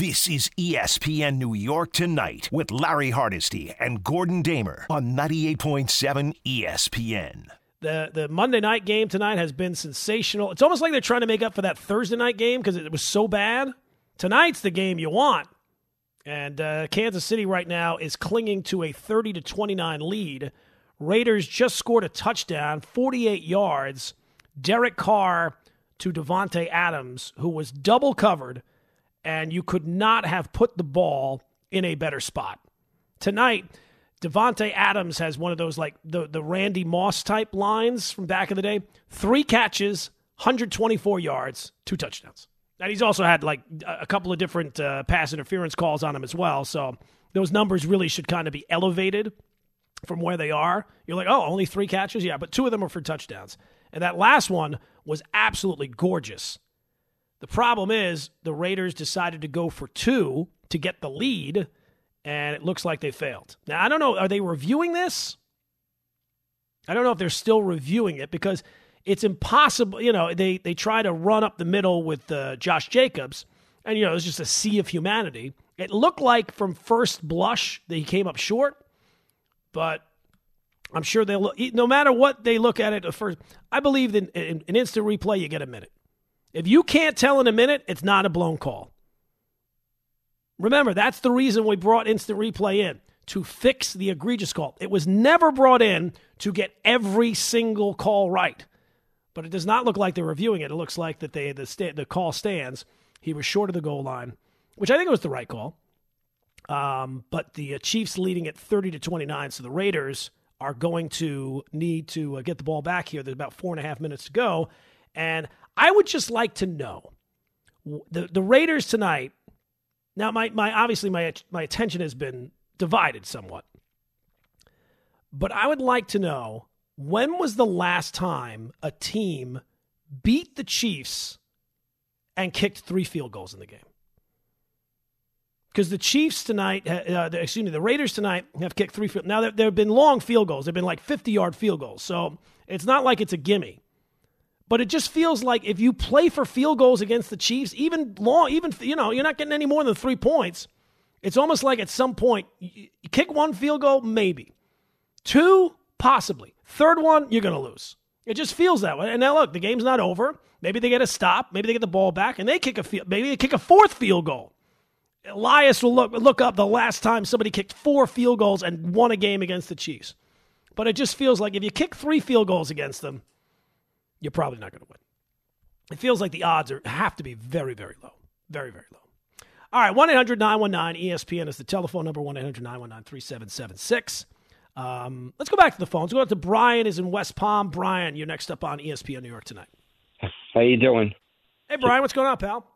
This is ESPN New York Tonight with Larry Hardesty and Gordon Damer on 98.7 ESPN. The the Monday night game tonight has been sensational. It's almost like they're trying to make up for that Thursday night game because it was so bad. Tonight's the game you want. And uh, Kansas City right now is clinging to a 30 to 29 lead. Raiders just scored a touchdown, 48 yards. Derek Carr to Davante Adams, who was double covered and you could not have put the ball in a better spot. Tonight, Davante Adams has one of those like the, the Randy Moss type lines from back in the day. Three catches, 124 yards, two touchdowns. And he's also had like a couple of different uh, pass interference calls on him as well. So those numbers really should kind of be elevated from where they are. You're like, oh, only three catches? Yeah, but two of them are for touchdowns. And that last one was absolutely gorgeous. The problem is the Raiders decided to go for two to get the lead, and it looks like they failed. Now, I don't know. Are they reviewing this? I don't know if they're still reviewing it because it's impossible. You know, they, they try to run up the middle with uh, Josh Jacobs, and, you know, it's just a sea of humanity. It looked like from first blush that he came up short, but I'm sure they'll look, no matter what they look at it first. I believe that in, in instant replay, you get a minute. If you can't tell in a minute, it's not a blown call. Remember, that's the reason we brought instant replay in to fix the egregious call. It was never brought in to get every single call right. But it does not look like they're reviewing it. It looks like that they the sta- the call stands. He was short of the goal line, which I think was the right call. Um, but the uh, Chiefs leading at 30 to 29, so the Raiders are going to need to uh, get the ball back here. There's about four and a half minutes to go. And I would just like to know the the Raiders tonight. Now, my my obviously my my attention has been divided somewhat, but I would like to know when was the last time a team beat the Chiefs and kicked three field goals in the game? Because the Chiefs tonight, uh, excuse me, the Raiders tonight have kicked three field. Now there, there have been long field goals. They've been like fifty yard field goals, so it's not like it's a gimme. But it just feels like if you play for field goals against the Chiefs, even long, even you know, you're not getting any more than three points. It's almost like at some point, kick one field goal, maybe two, possibly. Third one, you're going to lose. It just feels that way. And now look, the game's not over. Maybe they get a stop. Maybe they get the ball back, and they kick a field. Maybe they kick a fourth field goal. Elias will look look up the last time somebody kicked four field goals and won a game against the Chiefs. But it just feels like if you kick three field goals against them, you're probably not going to win. It feels like the odds are have to be very, very low. Very, very low. All right, 1 800 919 ESPN is the telephone number 1 800 919 3776. Um, let's go back to the phones. Let's go out to Brian is in West Palm. Brian, you're next up on ESPN New York tonight. How you doing? Hey, Brian, what's going on, pal?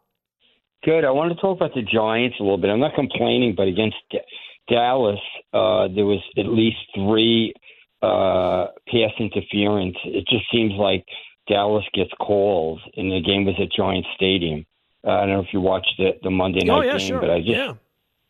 Good. I want to talk about the Giants a little bit. I'm not complaining, but against D- Dallas, uh, there was at least three uh, pass interference. It just seems like Dallas gets calls, and the game was at Giant Stadium. Uh, I don't know if you watched the, the Monday oh, night yeah, game, sure. but I just yeah.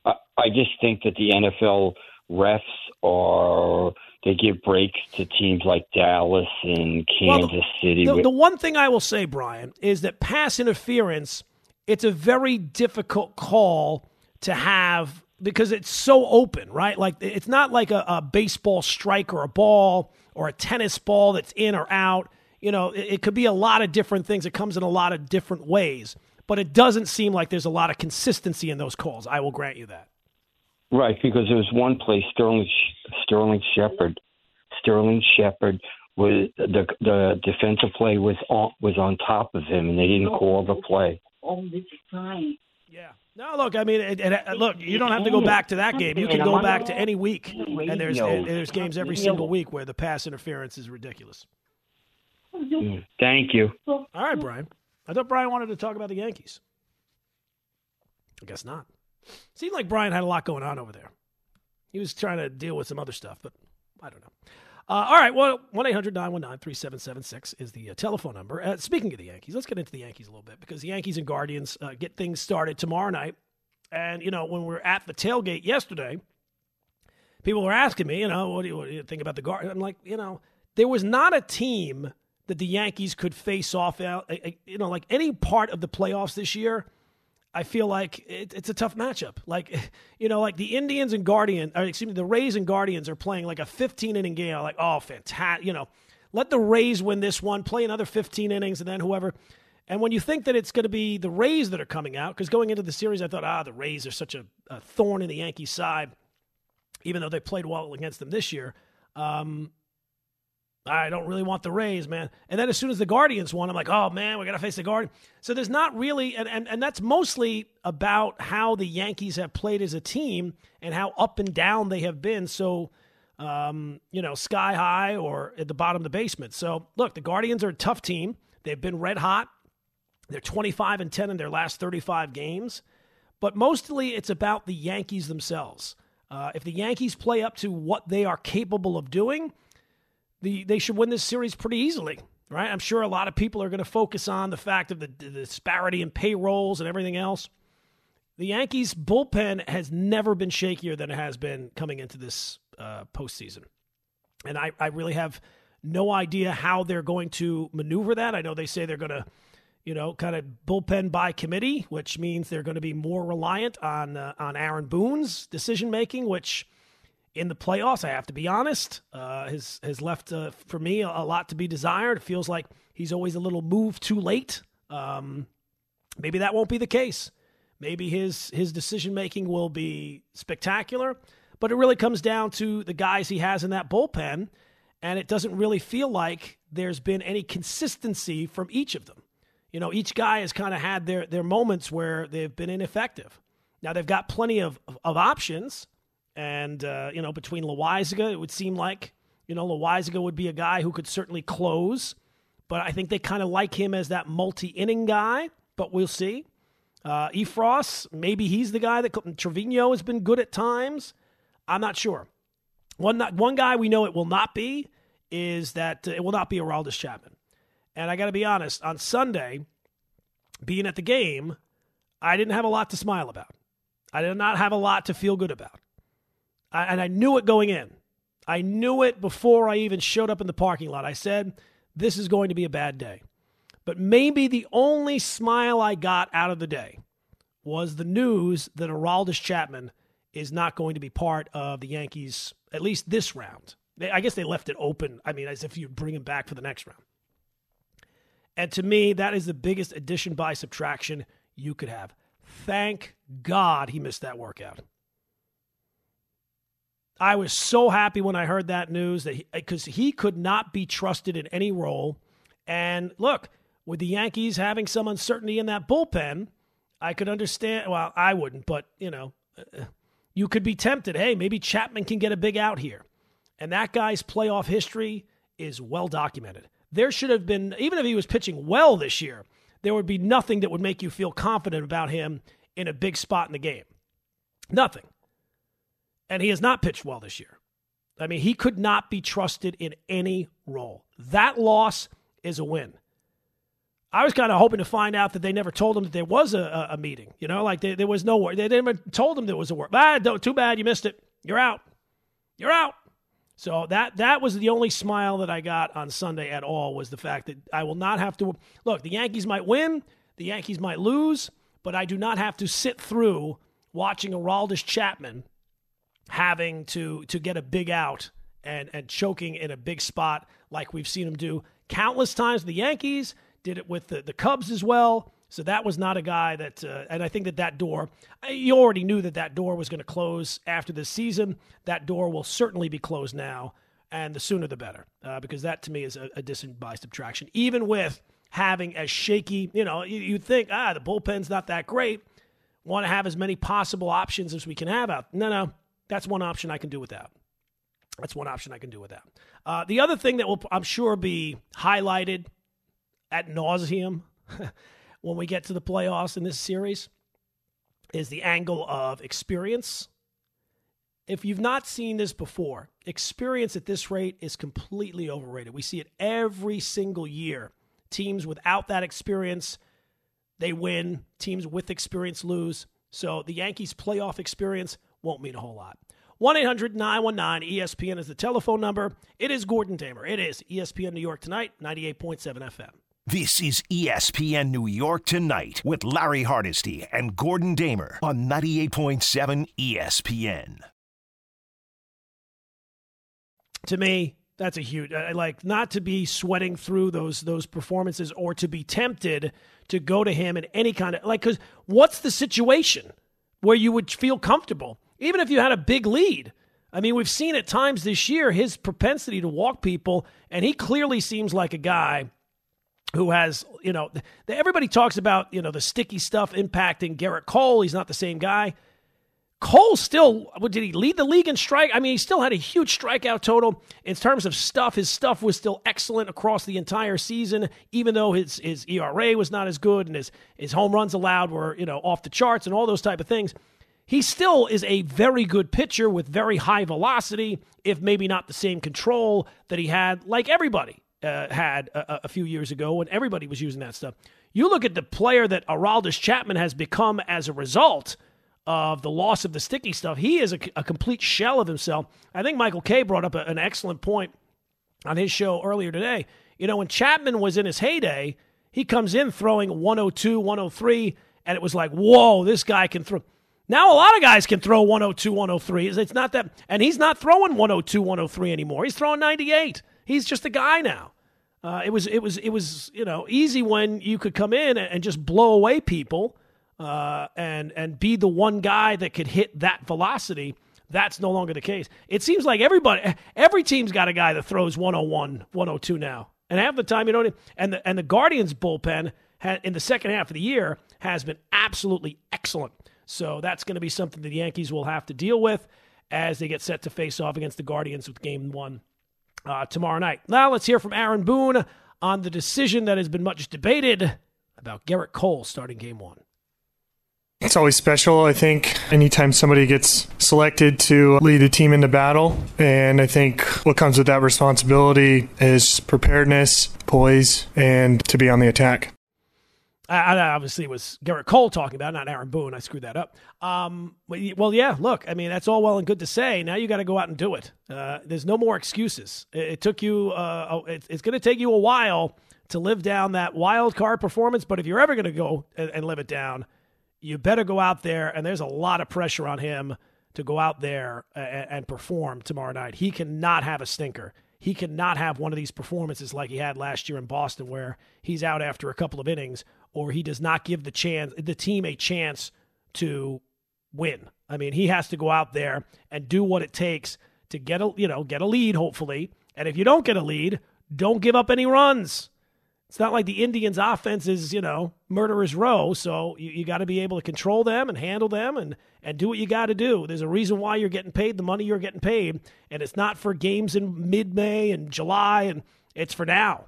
I, I just think that the NFL refs are they give breaks to teams like Dallas and Kansas well, City. The, the one thing I will say, Brian, is that pass interference it's a very difficult call to have because it's so open, right? Like it's not like a, a baseball strike or a ball or a tennis ball that's in or out you know, it, it could be a lot of different things. It comes in a lot of different ways, but it doesn't seem like there's a lot of consistency in those calls. I will grant you that. Right, because there was one play Sterling Sterling Shepard, Sterling Shepard was the the defensive play was on was on top of him, and they didn't call the play. All this time. Yeah. No, look. I mean, it, it, uh, look. You don't have to go back to that game. You can go back to any week, and there's there's games every single week where the pass interference is ridiculous. Mm, thank you. All right, Brian. I thought Brian wanted to talk about the Yankees. I guess not. Seemed like Brian had a lot going on over there. He was trying to deal with some other stuff, but I don't know. Uh, all right, well, 1 800 919 3776 is the uh, telephone number. Uh, speaking of the Yankees, let's get into the Yankees a little bit because the Yankees and Guardians uh, get things started tomorrow night. And, you know, when we were at the tailgate yesterday, people were asking me, you know, what do you, what do you think about the Guardians? I'm like, you know, there was not a team that the Yankees could face off out, you know, like any part of the playoffs this year. I feel like it, it's a tough matchup. Like, you know, like the Indians and Guardians, or excuse me, the Rays and Guardians are playing like a 15 inning game. Like, oh, fantastic. You know, let the Rays win this one, play another 15 innings, and then whoever. And when you think that it's going to be the Rays that are coming out, because going into the series, I thought, ah, the Rays are such a, a thorn in the Yankees' side, even though they played well against them this year. Um, I don't really want the Rays, man. And then as soon as the Guardians won, I'm like, oh man, we're gonna face the Guardians. So there's not really, and, and and that's mostly about how the Yankees have played as a team and how up and down they have been. So, um, you know, sky high or at the bottom of the basement. So look, the Guardians are a tough team. They've been red hot. They're 25 and 10 in their last 35 games, but mostly it's about the Yankees themselves. Uh, if the Yankees play up to what they are capable of doing the they should win this series pretty easily, right? I'm sure a lot of people are going to focus on the fact of the, the disparity in payrolls and everything else. The Yankees bullpen has never been shakier than it has been coming into this uh, postseason, and I, I really have no idea how they're going to maneuver that. I know they say they're going to, you know, kind of bullpen by committee, which means they're going to be more reliant on uh, on Aaron Boone's decision making, which in the playoffs. I have to be honest, uh, has has left uh, for me a, lot to be desired. It feels like he's always a little move too late. Um, maybe that won't be the case. Maybe his his decision making will be spectacular, but it really comes down to the guys he has in that bullpen, and it doesn't really feel like there's been any consistency from each of them. You know, each guy has kind of had their their moments where they've been ineffective. Now they've got plenty of of options and, uh, you know, between Loaisiga, it would seem like, you know, Loaisiga would be a guy who could certainly close. But I think they kind of like him as that multi inning guy, but we'll see. Uh, Effross, maybe he's the guy that Trivino has been good at times. I'm not sure. One, not, one guy we know it will not be is that uh, it will not be Aroldis Chapman. And I got to be honest, on Sunday, being at the game, I didn't have a lot to smile about. I did not have a lot to feel good about. I, and I knew it going in. I knew it before I even showed up in the parking lot. I said, this is going to be a bad day. But maybe the only smile I got out of the day was the news that Aroldis Chapman is not going to be part of the Yankees, at least this round. I guess they left it open. I mean, as if you'd bring him back for the next round. And to me, that is the biggest addition by subtraction you could have. Thank God he missed that workout. I was so happy when I heard that news that because he, he, could not be trusted in any role. And look, with the Yankees having some uncertainty in that bullpen, I could understand. Well, I wouldn't, but you know, uh, you could be tempted. Hey, maybe Chapman can get a big out here. And that guy's playoff history is well documented. There should have been, even if he was pitching well this year, there would be nothing that would make you feel confident about him in a big spot in the game. Nothing and he has not pitched well this year. I mean, he could not be trusted in any role. That loss is a win. I was kind of hoping to find out that they never told him that there was a, a, meeting. You know, like they, there was no word. They never told him there was a word. Ah, too bad you missed it. You're out. You're out. So that that was the only smile that I got on Sunday at all was the fact that I will not have to look. The Yankees might win, the Yankees might lose, but I do not have to sit through watching Aroldis Chapman having to to get a big out and and choking in a big spot like we've seen him do countless times. The Yankees did it with the, the Cubs as well. So that was not a guy that, uh, and I think that that door, you already knew that that door was going to close after this season. That door will certainly be closed now, and the sooner the better, uh, because that to me is a, a by subtraction. Even with having as shaky, you know, you, you'd think, ah, the bullpen's not that great. Want to have as many possible options as we can have out. No, no, that's one option I can do without. That's one option I can do without. Uh, the other thing that will, I'm sure, be highlighted at nauseum when we get to the playoffs in this series is the angle of experience. If you've not seen this before, experience at this rate is completely overrated. We see it every single year. Teams without that experience, they win. Teams with experience lose. So the Yankees' playoff experience won't mean a whole lot. 1 800 919 ESPN is the telephone number. It is Gordon Damer. It is ESPN New York tonight, 98.7 FM. This is ESPN New York Tonight with Larry Hardesty and Gordon Damer on 98.7 ESPN. To me, that's a huge uh, like not to be sweating through those those performances or to be tempted to go to him in any kind of like cuz what's the situation where you would feel comfortable even if you had a big lead I mean, we've seen at times this year his propensity to walk people, and he clearly seems like a guy who has, you know, everybody talks about, you know, the sticky stuff impacting Gerrit Cole. He's not the same guy. Cole still, did he lead the league in strike? I mean, he still had a huge strikeout total. In terms of stuff, his stuff was still excellent across the entire season, even though his, his ERA was not as good and his, his home runs allowed were, you know, off the charts and all those type of things. He still is a very good pitcher with very high velocity, if maybe not the same control that he had, like everybody uh, had a, a, few years ago when everybody was using that stuff. You look at the player that Aroldis Chapman has become as a result of the loss of the sticky stuff. He is a, a complete shell of himself. I think Michael Kay brought up a, an excellent point on his show earlier today. You know, when Chapman was in his heyday, he comes in throwing 102, 103, and it was like, whoa, this guy can throw. Now a lot of guys can throw 102, 103. It's not that, and he's not throwing 102, 103 anymore. He's throwing 98. He's just a guy now. Uh, it was it was it was you know easy when you could come in and just blow away people uh, and and be the one guy that could hit that velocity. That's no longer the case. It seems like everybody every team's got a guy that throws 101, 102 now, and half the time you don't. And the and the Guardians bullpen in the second half of the year has been absolutely excellent. So that's going to be something that the Yankees will have to deal with as they get set to face off against the Guardians with Game One uh, tomorrow night. Now let's hear from Aaron Boone on the decision that has been much debated about Gerrit Cole starting Game One. It's always special, I think, anytime somebody gets selected to lead a team into battle. And I think what comes with that responsibility is preparedness, poise, and to be on the attack. I, obviously it was Gerrit Cole talking about, not Aaron Boone. I screwed that up. Um, well, yeah. Look, I mean, that's all well and good to say. Now you got to go out and do it. Uh, there's no more excuses. It, it took you. Uh, it, it's going to take you a while to live down that wild card performance. But if you're ever going to go and, and live it down, you better go out there. And there's a lot of pressure on him to go out there and, and perform tomorrow night. He cannot have a stinker he cannot have one of these performances like he had last year in Boston, where he's out after a couple of innings, or he does not give the chance the team a chance to win. I mean, he has to go out there and do what it takes to get a you know get a lead, hopefully. And if you don't get a lead, don't give up any runs. It's not like the Indians' offense is, you know, murderer's row. So you, you got to be able to control them and handle them and, and do what you got to do. There's a reason why you're getting paid the money you're getting paid. And it's not for games in mid May and July, and it's for now.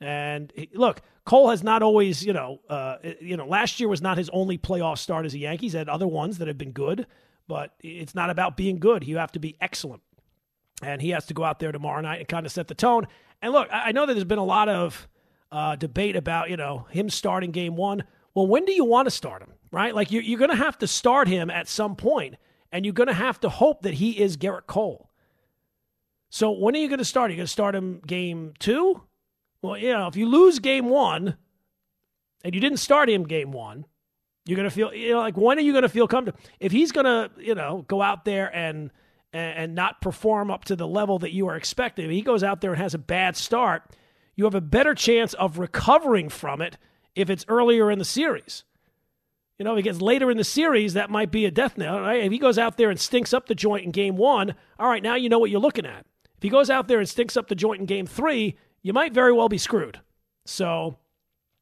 And look, Cole has not always, you know, uh, you know, last year was not his only playoff start as a Yankee. He's had other ones that have been good, but it's not about being good. You have to be excellent. And he has to go out there tomorrow night and kind of set the tone. And look, I know that there's been a lot of uh, debate about you know him starting game one. Well, when do you want to start him? Right, like you're, you're going to have to start him at some point, and you're going to have to hope that he is Gerrit Cole. So when are you going to start? Are you going to start him game two? Well, you know, if you lose game one, and you didn't start him game one, you're to feel you know like when are you to feel comfortable? If he's to you know go out there and and not perform up to the level that you are expecting, if he goes out there and has a bad start you have a better chance of recovering from it if it's earlier in the series. You know, if it gets later in the series, that might be a death knell. Right? If he goes out there and stinks up the joint in game one, all right, now you know what you're looking at. If he goes out there and stinks up the joint in game three, you might very well be screwed. So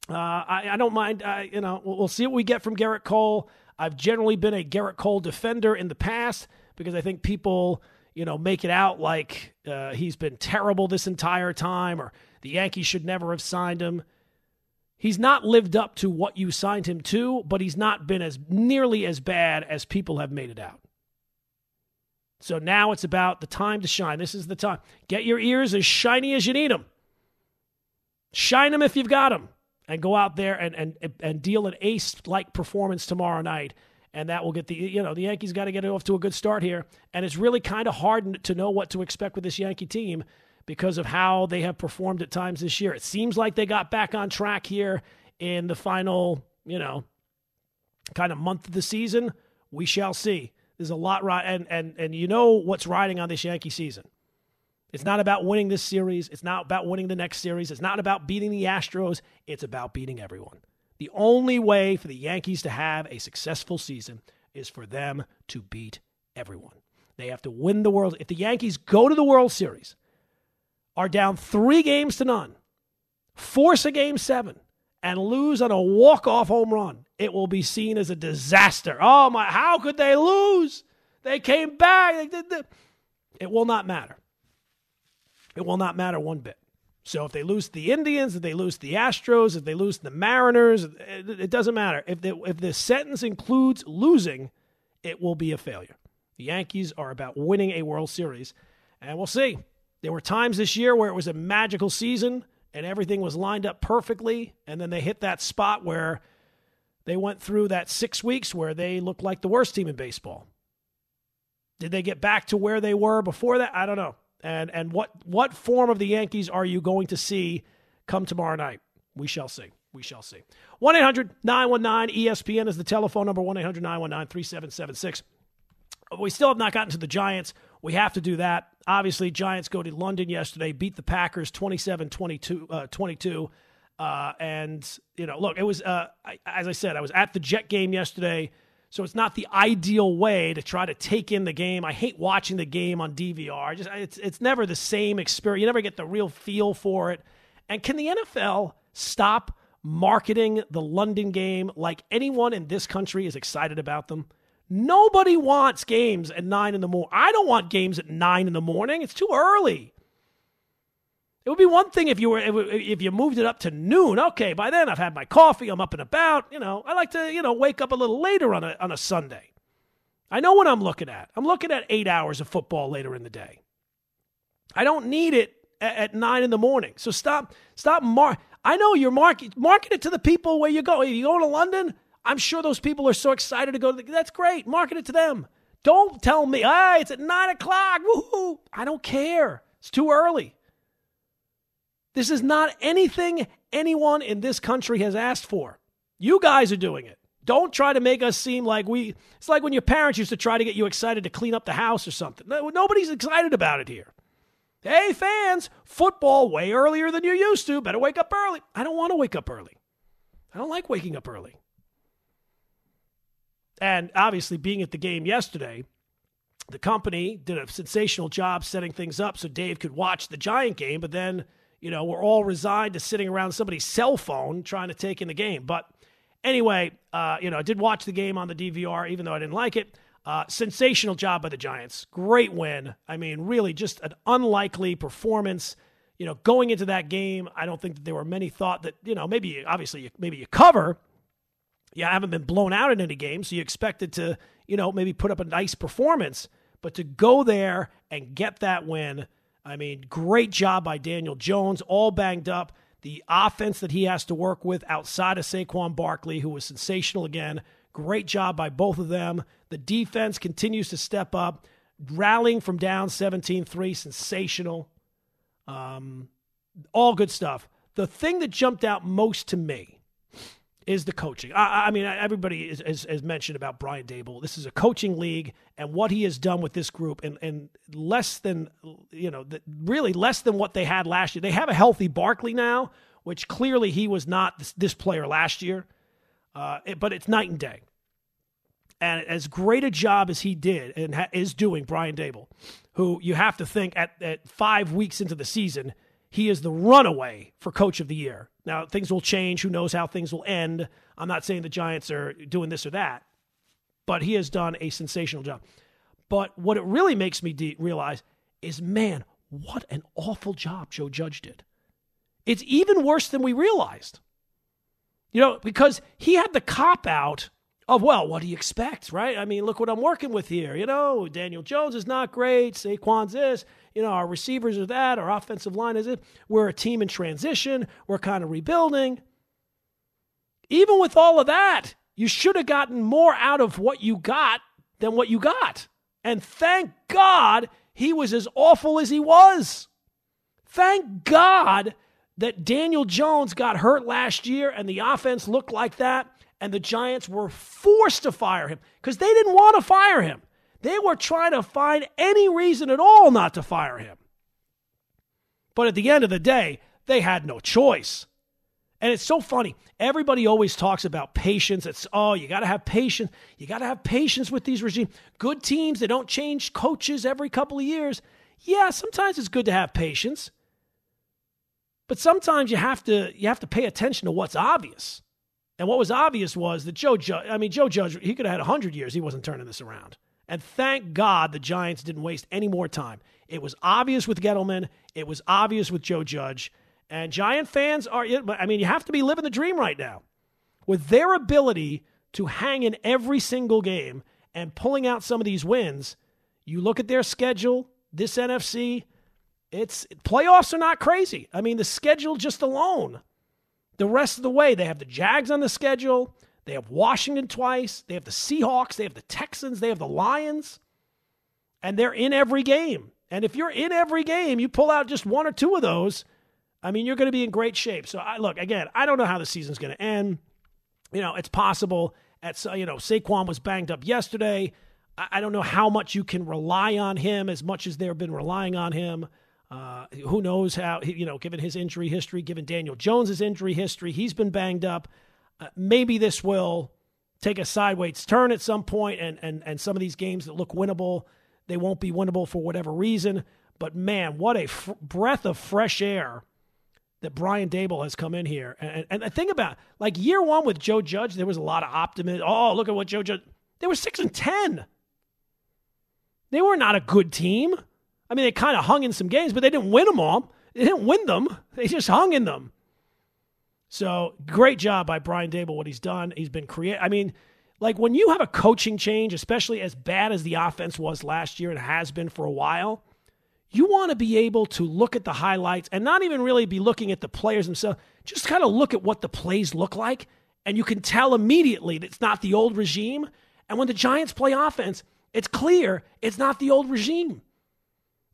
uh, I, I, don't mind. Uh, you know, we'll, we'll see what we get from Gerrit Cole. I've generally been a Gerrit Cole defender in the past because I think people, you know, make it out like uh, he's been terrible this entire time or the Yankees should never have signed him. He's not lived up to what you signed him to, but he's not been as nearly as bad as people have made it out. So now it's about the time to shine. This is the time. Get your ears as shiny as you need them. Shine them if you've got them. And go out there and, and, and deal an ace like performance tomorrow night. And that will get the, you know, the Yankees got to get off to a good start here. And it's really kind of hard to know what to expect with this Yankee team because of how they have performed at times this year. It seems like they got back on track here in the final, you know, kind of month of the season. We shall see. There's a lot right and and and you know what's riding on this Yankee season. It's not about winning this series. It's not about winning the next series. It's not about beating the Astros. It's about beating everyone. The only way for the Yankees to have a successful season is for them to beat everyone. They have to win the World. If the Yankees go to the World Series, are down three games to none, force a game seven, and lose on a walk-off home run, it will be seen as a disaster. Oh my! How could they lose? They came back. It will not matter. It will not matter one bit. So if they lose the Indians, if they lose the Astros, if they lose the Mariners, it, doesn't matter. If the, if the sentence includes losing, it will be a failure. The Yankees are about winning a World Series, and we'll see. There were times this year where it was a magical season and everything was lined up perfectly, and then they hit that spot where they went through that six weeks where they looked like the worst team in baseball. Did they get back to where they were before that? I don't know. And and what what form of the Yankees are you going to see come tomorrow night? We shall see. We shall see. 1 800 919 ESPN is the telephone number 1 800 919 3776. We still have not gotten to the Giants. We have to do that. Obviously, Giants go to London yesterday, beat the Packers 27 22. Uh, 22. Uh, and, you know, look, it was, uh, I, as I said, I was at the Jet game yesterday. So it's not the ideal way to try to take in the game. I hate watching the game on DVR. Just it's it's never the same experience. You never get the real feel for it. And can the NFL stop marketing the London game like anyone in this country is excited about them? Nobody wants games at nine in the morning. I don't want games at nine in the morning. It's too early. It would be one thing if you were if you moved it up to noon. Okay, by then I've had my coffee, I'm up and about. You know, I like to you know wake up a little later on a on a Sunday. I know what I'm looking at. I'm looking at eight hours of football later in the day. I don't need it at, at nine in the morning. So stop stop mar. I know you're market market it to the people where you go. If you go to London, I'm sure those people are so excited to go. To the, that's great. Market it to them. Don't tell me, ah, it's at nine o'clock. Woohoo! I don't care. It's too early. This is not anything anyone in this country has asked for. You guys are doing it. Don't try to make us seem like we. It's like when your parents used to try to get you excited to clean up the house or something. Nobody's excited about it here. Hey, fans, football way earlier than you used to. Better wake up early. I don't want to wake up early. I don't like waking up early. And obviously, being at the game yesterday, the company did a sensational job setting things up so Dave could watch the Giant game, but then you know, we're all resigned to sitting around somebody's cell phone trying to take in the game. But anyway, uh, you know, I did watch the game on the DVR, even though I didn't like it. Uh, sensational job by the Giants. Great win. I mean, really just an unlikely performance. You know, going into that game, I don't think that there were many thought that, you know, maybe obviously maybe you cover. You haven't been blown out in any game, so you expected to, you know, maybe put up a nice performance. But to go there and get that win, I mean, great job by Daniel Jones, all banged up. The offense that he has to work with outside of Saquon Barkley, who was sensational again. Great job by both of them. The defense continues to step up, rallying from down 17 3. Sensational. Um, all good stuff. The thing that jumped out most to me is the coaching. I, I mean, everybody is, is, has mentioned about Brian Daboll. This is a coaching league, and what he has done with this group, and, and less than, you know, the, really less than what they had last year. They have a healthy Barkley now, which clearly he was not this, this player last year, uh, it, but it's night and day. And as great a job as he did and ha- is doing, Brian Daboll, who you have to think at, at five weeks into the season – he is the runaway for coach of the year. Now, things will change. Who knows how things will end? I'm not saying the Giants are doing this or that, but he has done a sensational job. But what it really makes me de- realize is man, what an awful job Joe Judge did. It's even worse than we realized. You know, because he had the cop out of, well, what do you expect, right? I mean, look what I'm working with here. You know, Daniel Jones is not great. Saquon's this. You know, our receivers are that. Our offensive line is it. We're a team in transition. We're kind of rebuilding. Even with all of that, you should have gotten more out of what you got than what you got. And thank God he was as awful as he was. Thank God that Daniel Jones got hurt last year and the offense looked like that, and the Giants were forced to fire him because they didn't want to fire him. They were trying to find any reason at all not to fire him. But at the end of the day, they had no choice. And it's so funny. Everybody always talks about patience. It's, oh, you got to have patience. You got to have patience with these regimes. Good teams, they don't change coaches every couple of years. Yeah, sometimes it's good to have patience. But sometimes you have to you have to pay attention to what's obvious. And what was obvious was that Joe Judge, I mean Joe Judge, he could have had 100 years, he wasn't turning this around. And thank God the Giants didn't waste any more time. It was obvious with Gettleman, it was obvious with Joe Judge, and Giant fans are I mean you have to be living the dream right now. With their ability to hang in every single game and pulling out some of these wins, you look at their schedule, this NFC, it's playoffs are not crazy. I mean, the schedule just alone, the rest of the way, they have the Jags on the schedule. They have Washington twice. They have the Seahawks. They have the Texans. They have the Lions. And they're in every game. And if you're in every game, you pull out just one or two of those, I mean, you're going to be in great shape. So, I, look, again, I don't know how the season's going to end. You know, it's possible. At you know, Saquon was banged up yesterday. I, I don't know how much you can rely on him as much as they've been relying on him. Uh, who knows how, you know, given his injury history, given Daniel Jones's injury history, he's been banged up. Uh, maybe this will take a sideways turn at some point, and, and, and some of these games that look winnable, they won't be winnable for whatever reason. But man, what a breath of fresh air that Brian Daboll has come in here. And, and, and think about like year one with Joe Judge, there was a lot of optimism. Oh, look at what Joe Judge. They were six and ten. They were not a good team. I mean, they kind of hung in some games, but they didn't win them all. They didn't win them. They just hung in them. So great job by Brian Daboll, what he's done. He's been creative. I mean, like when you have a coaching change, especially as bad as the offense was last year and has been for a while, you want to be able to look at the highlights and not even really be looking at the players themselves. Just kind of look at what the plays look like, and you can tell immediately that it's not the old regime. And when the Giants play offense, it's clear it's not the old regime.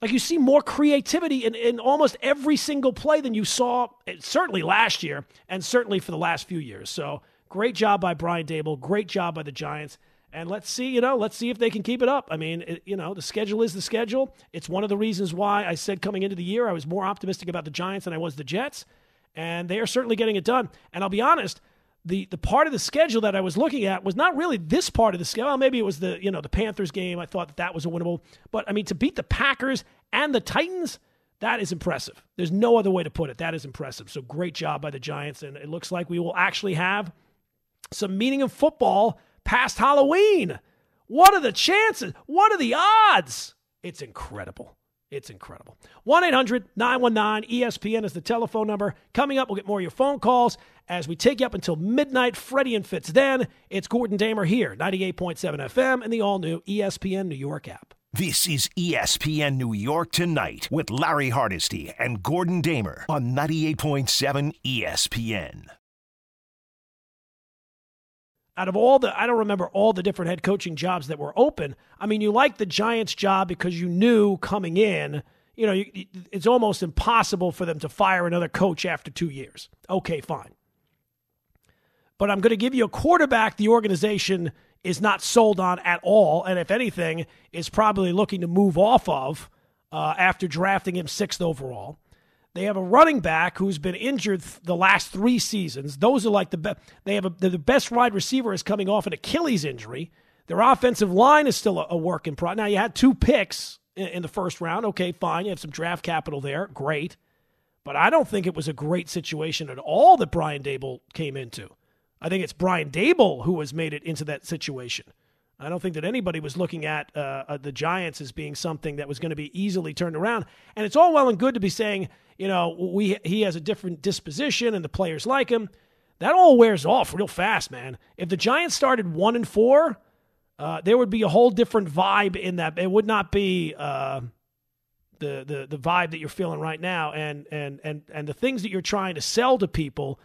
Like you see more creativity in, in almost every single play than you saw eh, certainly last year and certainly for the last few years. So great job by Brian Daboll. Great job by the Giants. And let's see, you know, let's see if they can keep it up. I mean, it, you know, the schedule is the schedule. It's one of the reasons why I said coming into the year I was more optimistic about the Giants than I was the Jets. And they are certainly getting it done. And I'll be honest, the the part of the schedule that I was looking at was not really this part of the schedule. Well, maybe it was the you know the Panthers game. I thought that that was a winnable, but I mean to beat the Packers and the Titans, that is impressive. There's no other way to put it. That is impressive. So great job by the Giants, and it looks like we will actually have some meaning of football past Halloween. What are the chances? What are the odds? It's incredible. It's incredible. 1 800 919 ESPN is the telephone number. Coming up, we'll get more of your phone calls as we take you up until midnight. Freddie and Fitz. Then it's Gordon Damer here, 98.7 FM, and the all new ESPN New York app. This is ESPN New York Tonight with Larry Hardesty and Gordon Damer on 98.7 ESPN. Out of all the, I don't remember all the different head coaching jobs that were open. I mean, you liked the Giants job because you knew coming in you know, it's almost impossible for them to fire another coach after two years. Okay, fine. But I'm going to give you a quarterback the organization is not sold on at all, and if anything, is probably looking to move off of uh, after drafting him sixth overall. They have a running back who's been injured the last three seasons. Those are like the best. They have a, the best wide receiver is coming off an Achilles injury. Their offensive line is still a, a work in progress. Now you had two picks in, in the first round. Okay, fine. You have some draft capital there. Great. But I don't think it was a great situation at all that Brian Daboll came into. I think it's Brian Daboll who has made it into that situation. I don't think that anybody was looking at uh, uh, the Giants as being something that was going to be easily turned around. And it's all well and good to be saying, you know, we he has a different disposition and the players like him. That all wears off real fast, man. If the Giants started one and four, uh, there would be a whole different vibe in that. It would not be uh, the the the vibe that you're feeling right now, and and and and the things that you're trying to sell to people.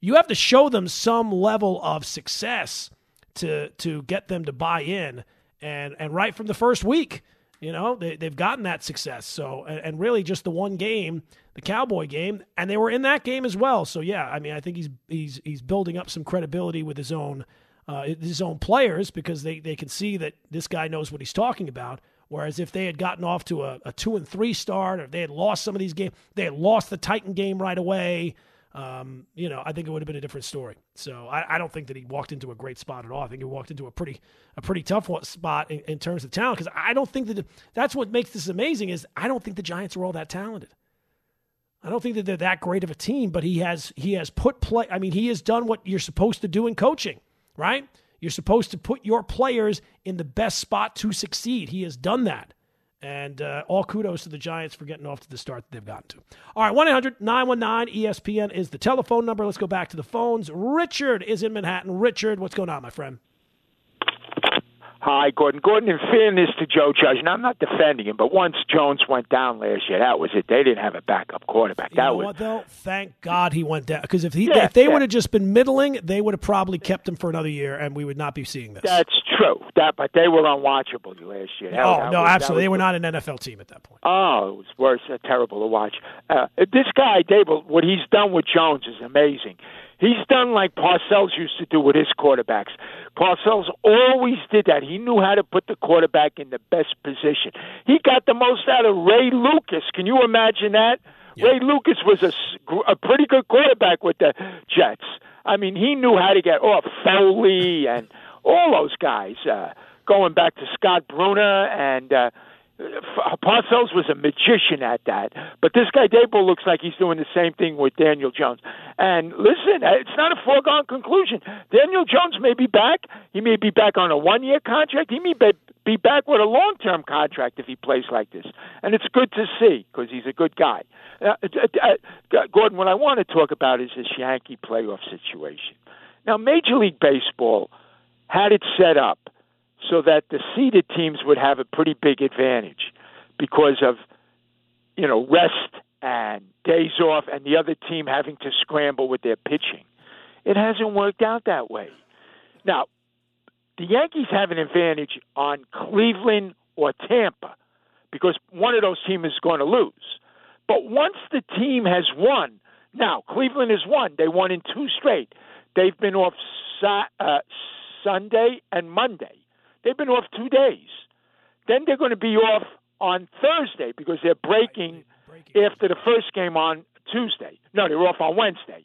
You have to show them some level of success to to get them to buy in, and and right from the first week, You know, they, they've gotten that success. So, and, and really just the one game, the Cowboy game, and they were in that game as well. So, yeah, I mean, I think he's he's he's building up some credibility with his own uh, his own players because they, they can see that this guy knows what he's talking about. Whereas if they had gotten off to a, a two and three start, or if they had lost some of these games, they had lost the Titan game right away um, you know, I think it would have been a different story. So I, I, don't think that he walked into a great spot at all. I think he walked into a pretty a pretty tough spot in, in terms of talent because I don't think that that's what makes this amazing is I don't think the Giants are all that talented. I don't think that they're that great of a team, but he has he has put play. I mean, he has done what you're supposed to do in coaching, right? You're supposed to put your players in the best spot to succeed. He has done that. And uh, all kudos to the Giants for getting off to the start that they've gotten to. All right, 1 800 919 ESPN is the telephone number. Let's go back to the phones. Richard is in Manhattan. Richard, what's going on, my friend? Hi, Gordon. Gordon, in fairness to Joe Judge, and I'm not defending him, but once Jones went down last year, that was it. They didn't have a backup quarterback. You that was what, though? Thank God he went down because if he yeah, if they yeah. would have just been middling, they would have probably kept him for another year, and we would not be seeing this. That's true. That, but they were unwatchable last year. That, oh that no, was, absolutely. they were not an NFL team at that point. Oh, it was worse. Uh, terrible to watch. Uh, this guy, Daboll, what he's done with Jones is amazing. He's done like Parcells used to do with his quarterbacks. Parcells always did that. He knew how to put the quarterback in the best position. He got the most out of Ray Lucas. Can you imagine that? Yeah. Ray Lucas was a, a pretty good quarterback with the Jets. I mean, he knew how to get off Foley and all those guys. Uh, going back to Scott Brunner and uh, Parcells was a magician at that, but this guy Daboll looks like he's doing the same thing with Daniel Jones. And listen, it's not a foregone conclusion. Daniel Jones may be back. He may be back on a one-year contract. He may be back with a long-term contract if he plays like this. And it's good to see because he's a good guy. Uh, uh, uh, Gordon, what I want to talk about is this Yankee playoff situation. Now, Major League Baseball had it set up so that the seeded teams would have a pretty big advantage because of you know rest and days off and the other team having to scramble with their pitching. It hasn't worked out that way. Now, the Yankees have an advantage on Cleveland or Tampa because one of those teams is going to lose. But once the team has won, now Cleveland has won. They won in two straight. They've been off uh, Sunday and Monday. They've been off two days. Then they're going to be off on Thursday because they're breaking, after the first game on Tuesday. No, they're off on Wednesday.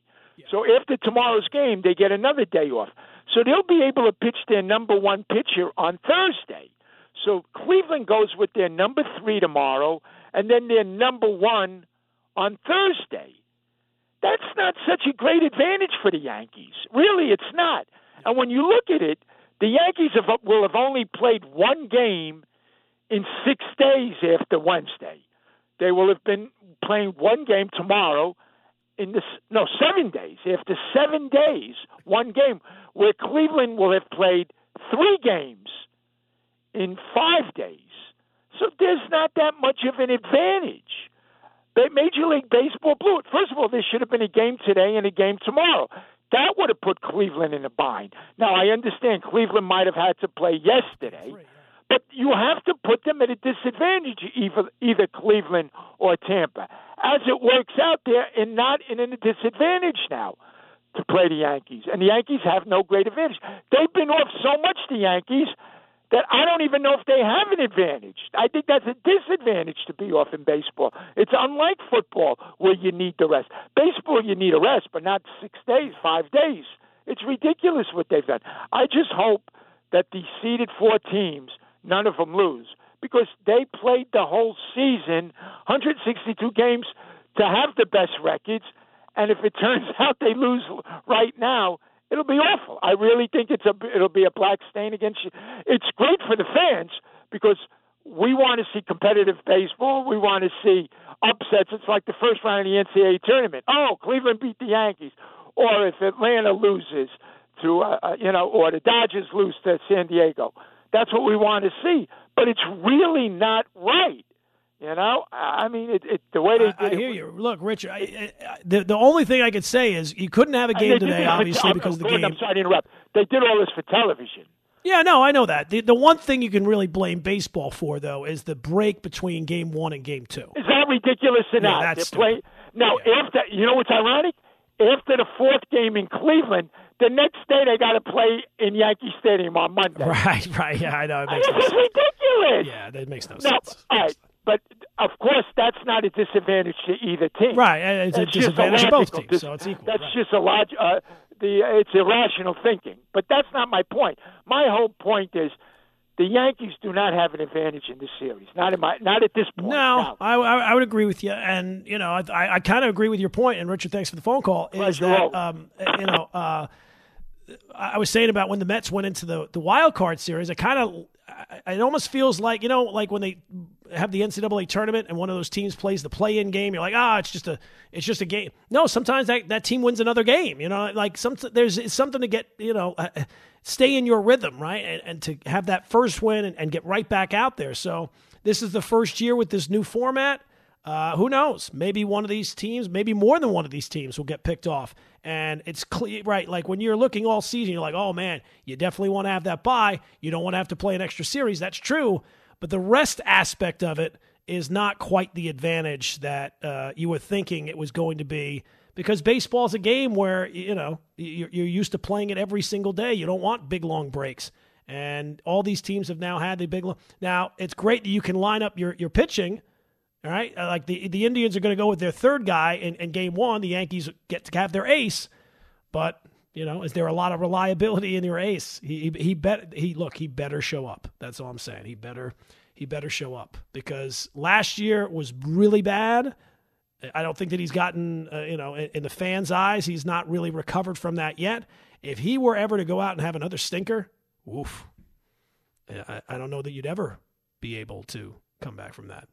So after tomorrow's game, they get another day off. So they'll be able to pitch their number one pitcher on Thursday. So Cleveland goes with their number three tomorrow, and then their number one on Thursday. That's not such a great advantage for the Yankees. Really, it's not. And when you look at it, the Yankees have, will have only played one game in six days after Wednesday. They will have been playing one game tomorrow in this no seven days after seven days one game where Cleveland will have played three games in five days. So there's not that much of an advantage. Major League Baseball blew it. First of all, there should have been a game today and a game tomorrow. That would have put Cleveland in a bind. Now, I understand Cleveland might have had to play yesterday, but you have to put them at a disadvantage, either, either Cleveland or Tampa. As it works out, they're in not in a disadvantage now to play the Yankees, and the Yankees have no great advantage. They've been off so much, the Yankees, that I don't even know if they have an advantage. I think that's a disadvantage to be off in baseball. It's unlike football where you need the rest. Baseball, you need a rest, but not six days, five days. It's ridiculous what they've done. I just hope that the seeded four teams, none of them lose, because they played the whole season, 162 games, to have the best records. And if it turns out they lose right now, It'll be awful. I really think it's a it'll be a black stain against you. It's great for the fans because we want to see competitive baseball. We want to see upsets. It's like the first round of the NCAA tournament. Oh, Cleveland beat the Yankees, or if Atlanta loses to uh, uh you know, or the Dodgers lose to San Diego. That's what we want to see. But it's really not right you know, I mean, it, it, the way they did I, I hear you. Look, Rich, I, I, the the only thing I could say is you couldn't have a game today, obviously, because of the game. I'm sorry to interrupt. They did all this for television. Yeah, no, I know that. The, the one thing you can really blame baseball for, though, is the break between game one and game two. Is that ridiculous or Yeah, not? that's They play now Yeah. after. You know what's ironic? After the fourth game in Cleveland, the next day they got to play in Yankee Stadium on Monday. Right, right. Yeah, I know. It makes This no sense. ridiculous. Yeah, that makes no No, sense. all right, but of course that's not a disadvantage to either team. Right, it's a That's disadvantage of both teams, so it's equal. That's right. just a log. Uh, the it's irrational thinking, but that's not my point. My whole point is the Yankees do not have an advantage in this series. Not in my not at this point. No, I, I I would agree with you, and you know, I I, I kind of agree with your point. And Richard, thanks for the phone call. Is that um you know uh I I was saying about when the Mets went into the the wild card series, it kind of it almost feels like you know like when they have the NCAA tournament and one of those teams plays the play in game, you're like ah it's just a it's just a game. No, sometimes that that team wins another game. You know, like some there's something to get you know. Uh, stay in your rhythm, right? And, and to have that first win and, and get right back out there. So this is the first year with this new format. Uh, who knows? Maybe one of these teams, maybe more than one of these teams, will get picked off. And it's clear, right? Like when you're looking all season, you're like, oh man, you definitely want to have that bye. You don't want to have to play an extra series. That's true. But the rest aspect of it is not quite the advantage that uh, you were thinking it was going to be because baseball's a game where you know you're, you're used to playing it every single day. You don't want big long breaks, and all these teams have now had the big. Long, now it's great that you can line up your your pitching. All right, Uh, like the the Indians are going to go with their third guy in, in game one. The Yankees get to have their ace, but you know, is there a lot of reliability in your ace? He he, he bet he look he better show up. That's all I'm saying. He better he better show up because last year was really bad. I don't think that he's gotten, uh, you know, in, in the fans' eyes, he's not really recovered from that yet. If he were ever to go out and have another stinker, oof, I, I don't know that you'd ever be able to come back from that.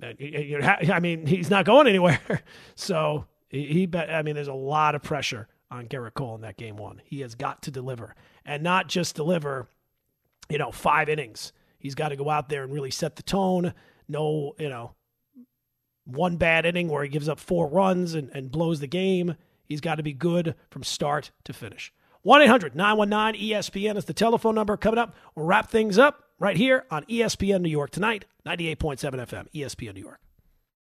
I mean, he's not going anywhere. So he, bet. I mean, there's a lot of pressure on Gerrit Cole in that game one. He has got to deliver, and not just deliver, you know, five innings. He's got to go out there and really set the tone. No, you know, one bad inning where he gives up four runs and, and blows the game. He's got to be good from start to finish. 1 800 919 ESPN is the telephone number. Coming up, we'll wrap things up right here on ESPN New York tonight, 98.7 FM, ESPN New York.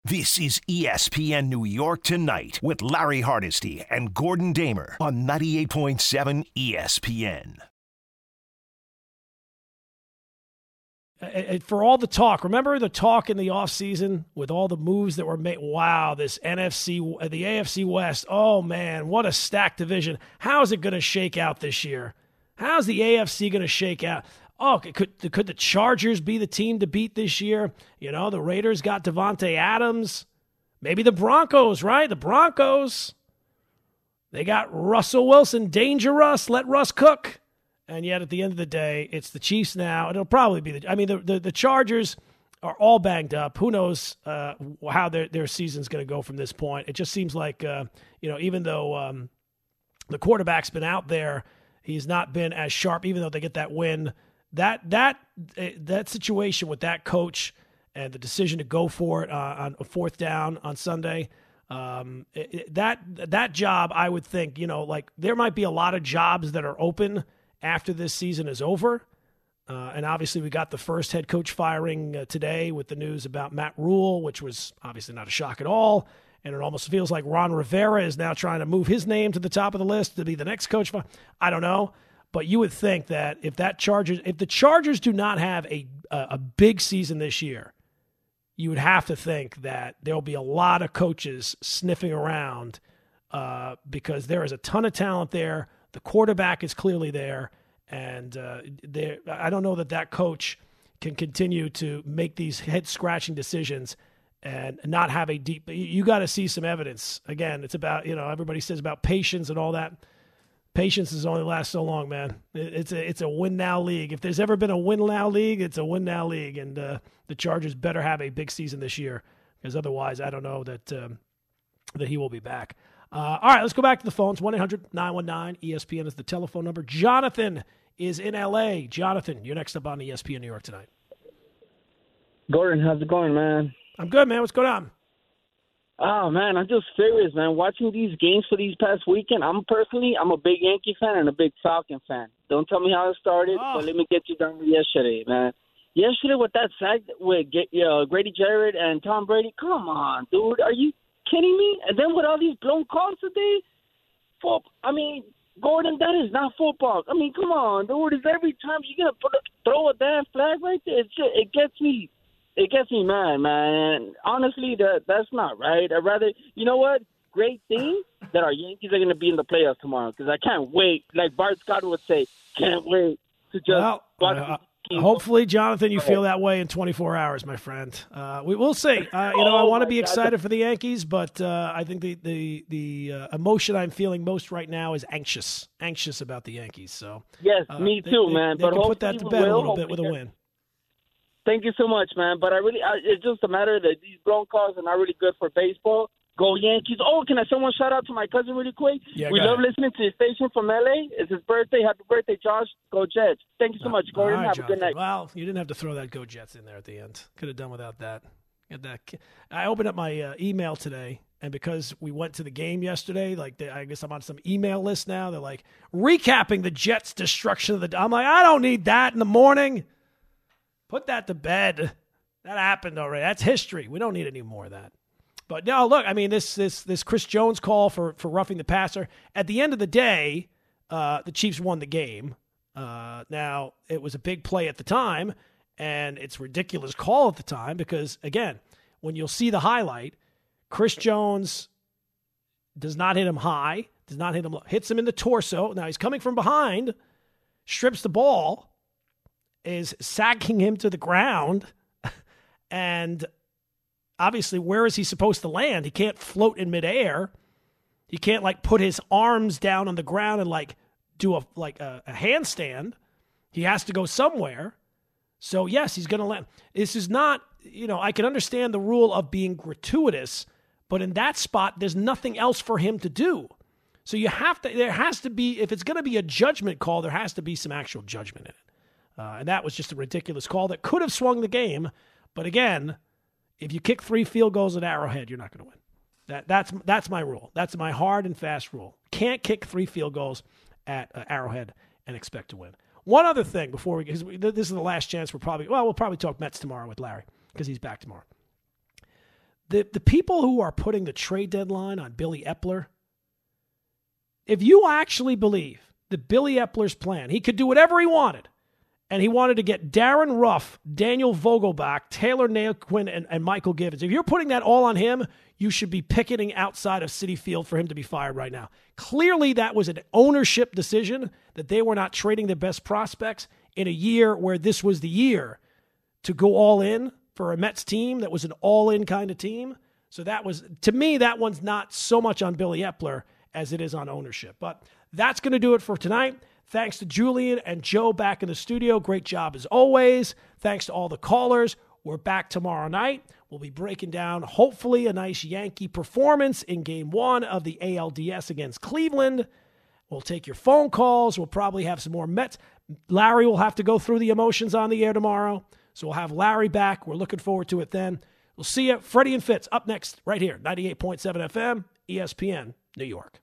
This is ESPN New York Tonight with Larry Hardesty and Gordon Damer on 98.7 ESPN. Uh, uh, for all the talk, remember the talk in the offseason with all the moves that were made? Wow, this NFC, uh, the AFC West. Oh, man, what a stacked division. How is it going to shake out this year? How's the AFC going to shake out? Oh, could could the Chargers be the team to beat this year? You know, the Raiders got Davante Adams. Maybe the Broncos, right? The Broncos. They got Russell Wilson, danger Russ, let Russ cook. And yet, at the end of the day, it's the Chiefs now. It'll probably be the. I mean, the the, the Chargers are all banged up. Who knows uh, how their their season's going to go from this point? It just seems like uh, you know, even though um, the quarterback's been out there, he's not been as sharp. Even though they get that win, that that eh, that situation with that coach and the decision to go for it uh, on a fourth down on Sunday. Um, it- it- that that job, I would think, you know, like there might be a lot of jobs that are open after this season is over. Uh, and obviously, we got the first head coach firing uh, today with the news about Matt Rhule, which was obviously not a shock at all. And it almost feels like Ron Rivera is now trying to move his name to the top of the list to be the next coach. I don't know, but you would think that if that Chargers, if the Chargers do not have a a, big season this year, you would have to think that there'll be a lot of coaches sniffing around uh, because there is a ton of talent there. The quarterback is clearly there, and uh, there. I don't know that that coach can continue to make these head scratching decisions and not have a deep. You got to see some evidence. Again, it's about you know everybody says about patience and all that. Patience is only last so long, man. It's a it's a win now league. If there's ever been a win now league, it's a win now league, and uh, the Chargers better have a big season this year, because otherwise, I don't know that um, that he will be back. Uh, all right, let's go back to the phones. 1 800 919 ESPN is the telephone number. Jonathan is in LA. Jonathan, you're next up on ESPN New York tonight. Gordon, how's it going, man? I'm good, man. What's going on? Oh man, I'm just furious, man. Watching these games for these past weekend, I'm personally, I'm a big Yankee fan and a big Falcon fan. Don't tell me how it started, Oh. but let me get you down to yesterday, man. Yesterday with that sack with uh, Grady Jarrett and Tom Brady, come on, dude, are you kidding me? And then with all these blown calls today, for I mean, Gordon, that is not football. I mean, come on, dude. Is every time you're gonna put a, throw a damn flag right there? It's just, it gets me, it gets me mad, man. Honestly, that that's not right. I'd rather, you know what? Great thing that our Yankees are gonna be in the playoffs tomorrow because I can't wait. Like Bart Scott would say, can't wait to just Well, uh, hopefully, Jonathan, you feel that way in 24 hours, my friend. Uh, we will see. Uh, you know, I Oh, want to be excited for the Yankees, but uh, I think the the the uh, emotion I'm feeling most right now is anxious, anxious about the Yankees. So Yes, uh, me they- too, man. They but can put that to bed we a little bit with a win. Thank you so much, man. But I really, I, it's just a matter that these blown calls are not really good for baseball. Go Yankees! Oh, can I someone shout out to my cousin really quick? Yeah, we love ahead. listening to your station from LA. It's his birthday. Happy birthday, Josh! Go Jets! Thank you so much, Gordon. Right, Have a good night. Well, you didn't have to throw that "Go Jets" in there at the end. Could have done without that. Get that. I opened up my uh, email today, and because we went to the game yesterday, like they, I guess I'm on some email list now. They're like recapping the Jets' destruction of the. I'm like, I don't need that in the morning. Put that to bed. That happened already. That's history. We don't need any more of that. But no, look, I mean this this this Chris Jones call for for roughing the passer. At the end of the day, uh, the Chiefs won the game. Uh, now it was a big play at the time, and it's ridiculous call at the time because again, when you'll see the highlight, Chris Jones does not hit him high, does not hit him low, hits him in the torso. Now he's coming from behind, strips the ball, is sacking him to the ground, and obviously, where is he supposed to land? He can't float in midair. He can't like put his arms down on the ground and like do a like a, a handstand. He has to go somewhere. So yes, he's going to land. This is not, you know, I can understand the rule of being gratuitous, but in that spot, there's nothing else for him to do. So you have to. There has to be. If it's going to be a judgment call, there has to be some actual judgment in it. Uh, and that was just a ridiculous call that could have swung the game. But again, if you kick three field goals at Arrowhead, you're not going to win. That that's that's my rule. That's my hard and fast rule. Can't kick three field goals at uh, Arrowhead and expect to win. One other thing before we, because this is the last chance we're probably well, we'll probably talk Mets tomorrow with Larry because he's back tomorrow. The the people who are putting the trade deadline on Billy Eppler, if you actually believe that Billy Eppler's plan, he could do whatever he wanted, and he wanted to get Darin Ruf, Daniel Vogelbach, Tyler Naquin, and, and Mychal Givens. If you're putting that all on him, you should be picketing outside of Citi Field for him to be fired right now. Clearly, that was an ownership decision that they were not trading their best prospects in a year where this was the year to go all in for a Mets team that was an all in kind of team. So that was, to me, that one's not so much on Billy Eppler as it is on ownership. But that's going to do it for tonight. Thanks to Julian and Joe back in the studio. Great job as always. Thanks to all the callers. We're back tomorrow night. We'll be breaking down, hopefully, a nice Yankee performance in game one of the ALDS against Cleveland. We'll take your phone calls. We'll probably have some more Mets. Larry will have to go through the emotions on the air tomorrow. So we'll have Larry back. We're looking forward to it then. We'll see you. Freddie and Fitz up next, right here, 98.7 FM, ESPN, New York.